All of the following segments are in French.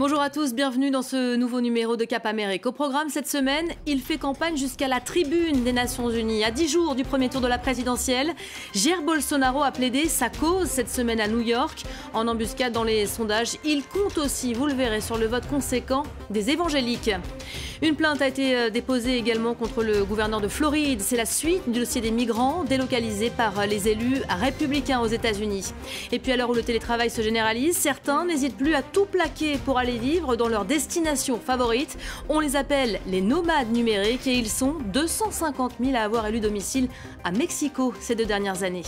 Bonjour à tous, bienvenue dans ce nouveau numéro de Cap Amérique. Au programme cette semaine, il fait campagne jusqu'à la tribune des Nations Unies. À 10 jours du premier tour de la présidentielle, Jair Bolsonaro a plaidé sa cause cette semaine à New York. En embuscade dans les sondages, il compte aussi, vous le verrez, sur le vote conséquent des évangéliques. Une plainte a été euh, déposée également contre le gouverneur de Floride. C'est la suite du dossier des migrants délocalisés par les élus républicains aux États-Unis. Et puis à l'heure où le télétravail se généralise, certains n'hésitent plus à tout plaquer pour aller vivre dans leur destination favorite. On les appelle les nomades numériques et ils sont 250 000 à avoir élu domicile à Mexico ces deux dernières années.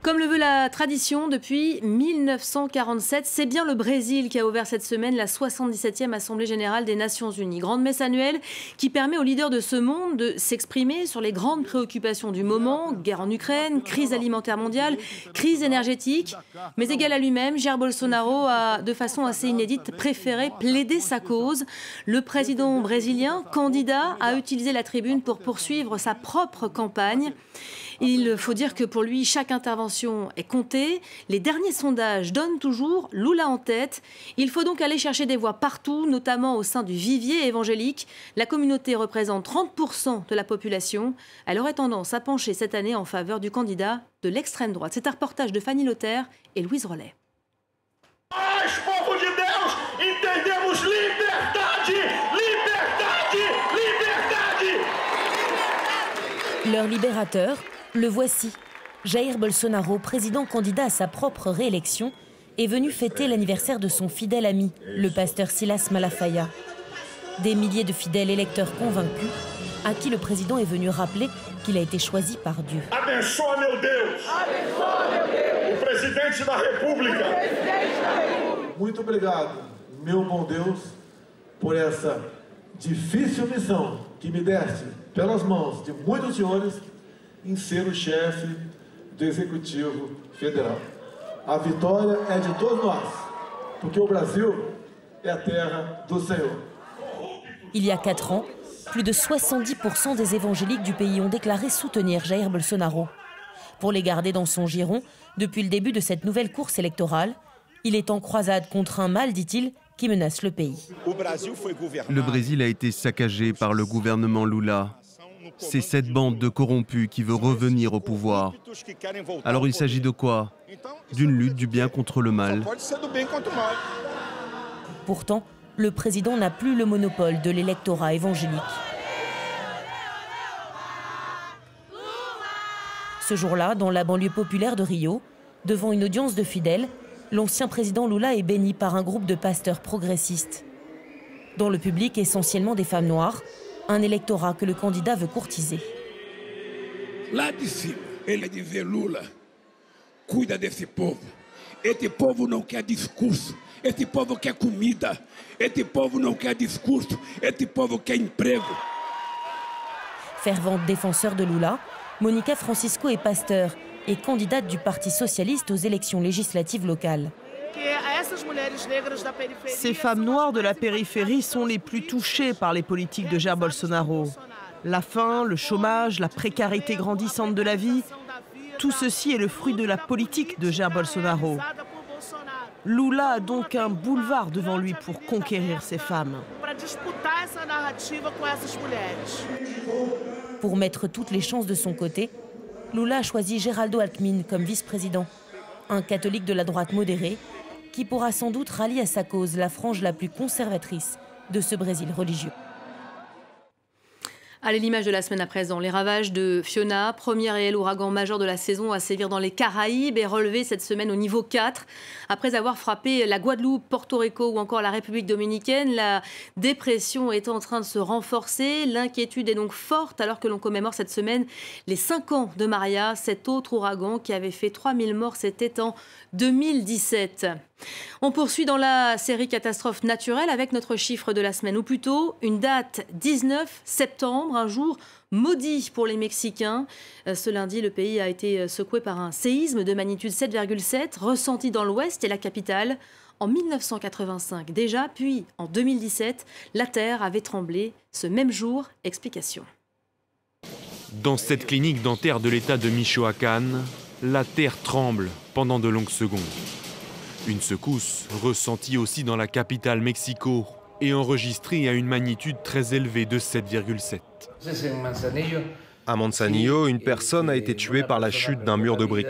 Comme le veut la tradition, depuis 1947, c'est bien le Brésil qui a ouvert cette semaine la 77e Assemblée générale des Nations unies. Grande messe annuelle qui permet aux leaders de ce monde de s'exprimer sur les grandes préoccupations du moment, guerre en Ukraine, crise alimentaire mondiale, crise énergétique. Mais égal à lui-même, Jair Bolsonaro a, de façon assez inédite, préféré plaider sa cause. Le président brésilien, candidat, a utilisé la tribune pour poursuivre sa propre campagne. Il faut dire que pour lui, chaque intervention est comptée. Les derniers sondages donnent toujours Lula en tête. Il faut donc aller chercher des voix partout, notamment au sein du vivier évangélique. La communauté représente 30% de la population. Elle aurait tendance à pencher cette année en faveur du candidat de l'extrême droite. C'est un reportage de Fanny Lothaire et Louise Rollet. Leur libérateur, le voici. Jair Bolsonaro, président candidat à sa propre réélection, est venu fêter l'anniversaire de son fidèle ami, le pasteur Silas Malafaia. Des milliers de fidèles électeurs convaincus, à qui le président est venu rappeler qu'il a été choisi par Dieu. Muito obrigado, meu bom Deus, por essa difícil missão que me deste pelas mãos de muitos senhores em ser o chefe do Executivo Federal. A vitória é de todos nós, porque o Brasil é a terra do Senhor. Il y a quatre ans, plus de 70% des évangéliques du pays ont déclaré soutenir Jair Bolsonaro. Pour les garder dans son giron, depuis le début de cette nouvelle course électorale, il est en croisade contre un mal, dit-il, qui menace le pays. Le Brésil a été saccagé par le gouvernement Lula. C'est cette bande de corrompus qui veut revenir au pouvoir. Alors il s'agit de quoi? D'une lutte du bien contre le mal. Pourtant, le président n'a plus le monopole de l'électorat évangélique. Ce jour-là, dans la banlieue populaire de Rio, devant une audience de fidèles, l'ancien président Lula est béni par un groupe de pasteurs progressistes. Dans le public, essentiellement des femmes noires, un électorat que le candidat veut courtiser. Lá de cima, ele dizer Lula, cuida desse povo. Este povo não quer discurso. Este povo quer comida. Este povo não quer discurso. Este povo quer emprego. Fervente défenseur de Lula, Monica Francisco est pasteur et candidate du Parti socialiste aux élections législatives locales. Ces femmes noires de la périphérie sont les plus touchées par les politiques de Jair Bolsonaro. La faim, le chômage, la précarité grandissante de la vie, tout ceci est le fruit de la politique de Jair Bolsonaro. Lula a donc un boulevard devant lui pour conquérir ces femmes. Pour mettre toutes les chances de son côté, Lula a choisi Geraldo Alckmin comme vice-président, un catholique de la droite modérée qui pourra sans doute rallier à sa cause la frange la plus conservatrice de ce Brésil religieux. Allez, l'image de la semaine à présent. Les ravages de Fiona, premier réel ouragan majeur de la saison à sévir dans les Caraïbes, est relevé cette semaine au niveau 4. Après avoir frappé la Guadeloupe, Porto Rico ou encore la République dominicaine, la dépression est en train de se renforcer. L'inquiétude est donc forte alors que l'on commémore cette semaine les 5 ans de Maria, cet autre ouragan qui avait fait 3000 morts, c'était en 2017. On poursuit dans la série catastrophe naturelle avec notre chiffre de la semaine, ou plutôt une date 19 septembre, un jour maudit pour les Mexicains. Euh, ce lundi, le pays a été euh, secoué par un séisme de magnitude 7,7 ressenti dans l'ouest et la capitale. En 1985 déjà, puis en 2017, la Terre avait tremblé ce même jour. Explication. Dans cette clinique dentaire de l'État de Michoacán, la Terre tremble pendant de longues secondes. Une secousse ressentie aussi dans la capitale Mexico et enregistrée à une magnitude très élevée de 7,7. À Manzanillo, une personne a été tuée par la chute d'un mur de briques.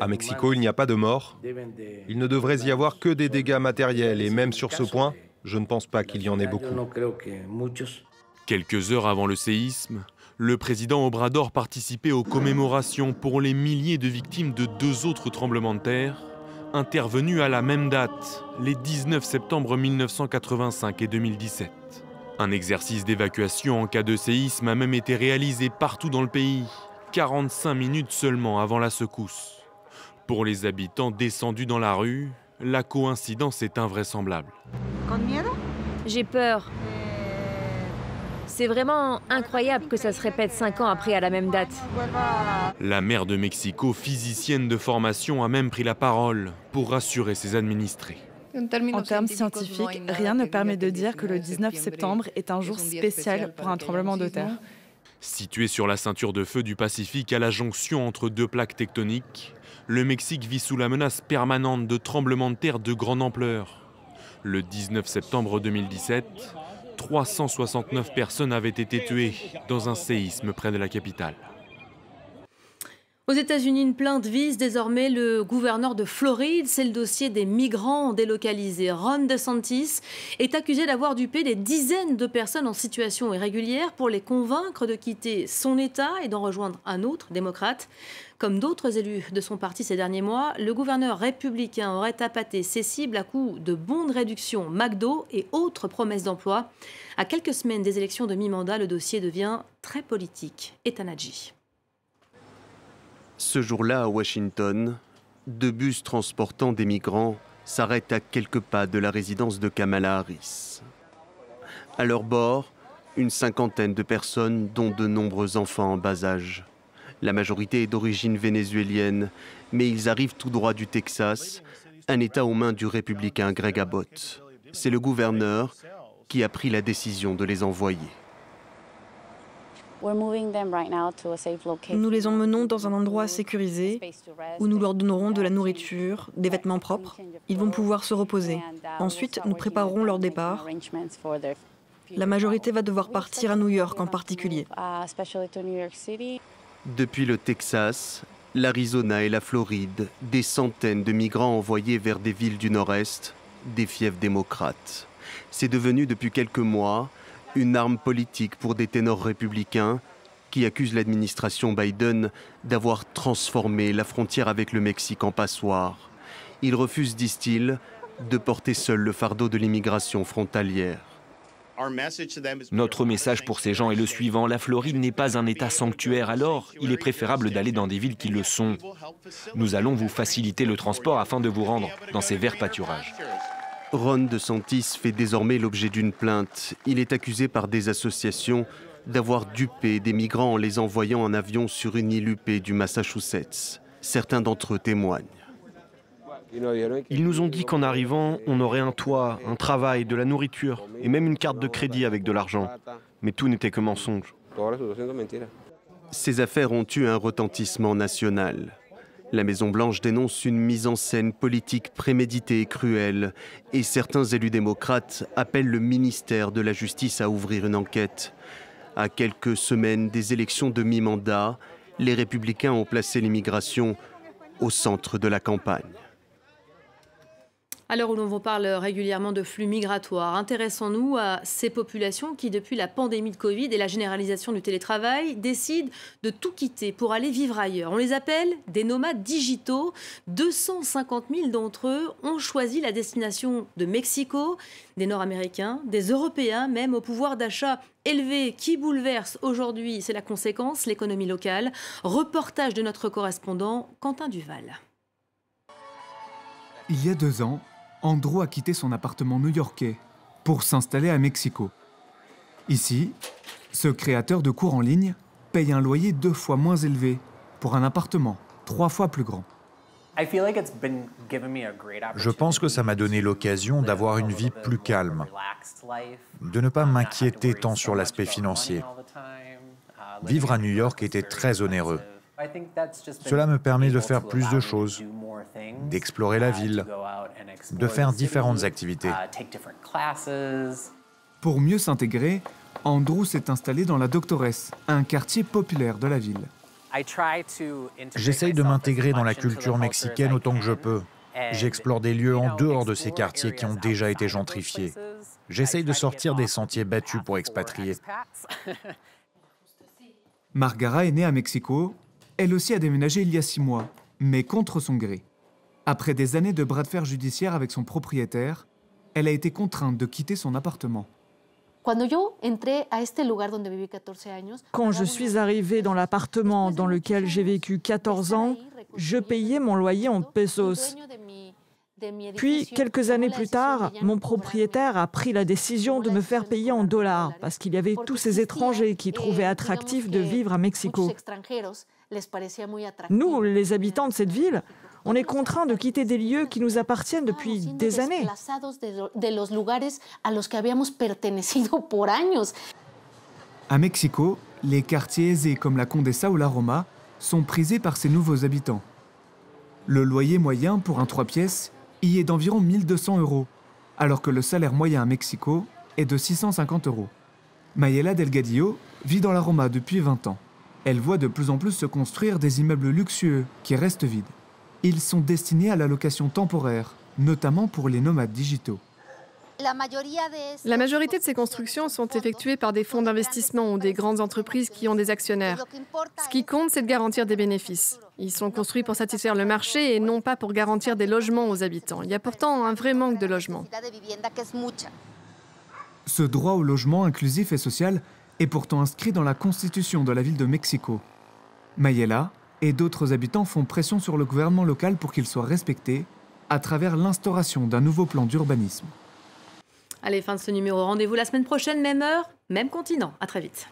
À Mexico, il n'y a pas de mort. Il ne devrait y avoir que des dégâts matériels et même sur ce point, je ne pense pas qu'il y en ait beaucoup. Quelques heures avant le séisme, le président Obrador participait aux commémorations pour les milliers de victimes de deux autres tremblements de terre, intervenus à la même date, les 19 septembre 1985 et 2017. Un exercice d'évacuation en cas de séisme a même été réalisé partout dans le pays, 45 minutes seulement avant la secousse. Pour les habitants descendus dans la rue, la coïncidence est invraisemblable. J'ai peur. C'est vraiment incroyable que ça se répète cinq ans après à la même date. La maire de Mexico, physicienne de formation, a même pris la parole pour rassurer ses administrés. En termes scientifiques, rien ne permet de dire que le 19 septembre est un jour spécial pour un tremblement de terre. Situé sur la ceinture de feu du Pacifique à la jonction entre deux plaques tectoniques, le Mexique vit sous la menace permanente de tremblements de terre de grande ampleur. Le 19 septembre 2017, 369 personnes avaient été tuées dans un séisme près de la capitale. Aux États-Unis, une plainte vise désormais le gouverneur de Floride. C'est le dossier des migrants délocalisés. Ron DeSantis est accusé d'avoir dupé des dizaines de personnes en situation irrégulière pour les convaincre de quitter son État et d'en rejoindre un autre, démocrate. Comme d'autres élus de son parti ces derniers mois, le gouverneur républicain aurait appâté ses cibles à coups de bons de réduction McDo et autres promesses d'emploi. À quelques semaines des élections de mi-mandat, le dossier devient très politique. Etanadji. Ce jour-là, à Washington, deux bus transportant des migrants s'arrêtent à quelques pas de la résidence de Kamala Harris. À leur bord, une cinquantaine de personnes, dont de nombreux enfants en bas âge. La majorité est d'origine vénézuélienne, mais ils arrivent tout droit du Texas, un État aux mains du républicain Greg Abbott. C'est le gouverneur qui a pris la décision de les envoyer. Nous les emmenons dans un endroit sécurisé où nous leur donnerons de la nourriture, des vêtements propres. Ils vont pouvoir se reposer. Ensuite, nous préparerons leur départ. La majorité va devoir partir à New York en particulier. Depuis le Texas, l'Arizona et la Floride, des centaines de migrants envoyés vers des villes du Nord-Est, des fiefs démocrates. C'est devenu depuis quelques mois une arme politique pour des ténors républicains qui accusent l'administration Biden d'avoir transformé la frontière avec le Mexique en passoire. Ils refusent, disent-ils, de porter seul le fardeau de l'immigration frontalière. Notre message pour ces gens est le suivant. La Floride n'est pas un État sanctuaire, alors il est préférable d'aller dans des villes qui le sont. Nous allons vous faciliter le transport afin de vous rendre dans ces verts pâturages. Ron DeSantis fait désormais l'objet d'une plainte. Il est accusé par des associations d'avoir dupé des migrants en les envoyant en avion sur une île huppée du Massachusetts. Certains d'entre eux témoignent. Ils nous ont dit qu'en arrivant, on aurait un toit, un travail, de la nourriture et même une carte de crédit avec de l'argent. Mais tout n'était que mensonge. Ces affaires ont eu un retentissement national. La Maison-Blanche dénonce une mise en scène politique préméditée et cruelle, et certains élus démocrates appellent le ministère de la Justice à ouvrir une enquête. À quelques semaines des élections de mi-mandat, les républicains ont placé l'immigration au centre de la campagne. À l'heure où l'on vous parle régulièrement de flux migratoires, intéressons-nous à ces populations qui, depuis la pandémie de Covid et la généralisation du télétravail, décident de tout quitter pour aller vivre ailleurs. On les appelle des nomades digitaux. 250 000 d'entre eux ont choisi la destination de Mexico, des Nord-Américains, des Européens, même au pouvoir d'achat élevé qui bouleverse aujourd'hui, c'est la conséquence, l'économie locale. Reportage de notre correspondant Quentin Duval. Il y a deux ans, Andrew a quitté son appartement new-yorkais pour s'installer à Mexico. Ici, ce créateur de cours en ligne paye un loyer deux fois moins élevé pour un appartement trois fois plus grand. Je pense que ça m'a donné l'occasion d'avoir une vie plus calme, de ne pas m'inquiéter tant sur l'aspect financier. Vivre à New York était très onéreux. Cela me permet de faire plus de choses, d'explorer la ville, de faire différentes activités. Pour mieux s'intégrer, Andrew s'est installé dans la Doctoresse, un quartier populaire de la ville. J'essaye de m'intégrer dans la culture mexicaine autant que je peux. J'explore des lieux en dehors de ces quartiers qui ont déjà été gentrifiés. J'essaye de sortir des sentiers battus pour expatriés. Margara est née à Mexico. Elle aussi a déménagé il y a six mois, mais contre son gré. Après des années de bras de fer judiciaire avec son propriétaire, elle a été contrainte de quitter son appartement. Quand je suis arrivée dans l'appartement dans lequel j'ai vécu 14 ans, je payais mon loyer en pesos. Puis, quelques années plus tard, mon propriétaire a pris la décision de me faire payer en dollars parce qu'il y avait tous ces étrangers qui trouvaient attractif de vivre à Mexico. Nous, les habitants de cette ville, on est contraints de quitter des lieux qui nous appartiennent depuis des années. À Mexico, les quartiers aisés comme la Condesa ou la Roma sont prisés par ces nouveaux habitants. Le loyer moyen pour un 3 pièces y est d'environ 1200 euros, alors que le salaire moyen à Mexico est de 650 euros. Mayela Delgadillo vit dans la Roma depuis 20 ans. Elle voit de plus en plus se construire des immeubles luxueux qui restent vides. Ils sont destinés à la location temporaire, notamment pour les nomades digitaux. La majorité de ces constructions sont effectuées par des fonds d'investissement ou des grandes entreprises qui ont des actionnaires. Ce qui compte, c'est de garantir des bénéfices. Ils sont construits pour satisfaire le marché et non pas pour garantir des logements aux habitants. Il y a pourtant un vrai manque de logements. Ce droit au logement inclusif et social est pourtant inscrit dans la constitution de la ville de Mexico. Mayela et d'autres habitants font pression sur le gouvernement local pour qu'il soit respecté à travers l'instauration d'un nouveau plan d'urbanisme. Allez, fin de ce numéro. Rendez-vous la semaine prochaine, même heure, même continent. À très vite.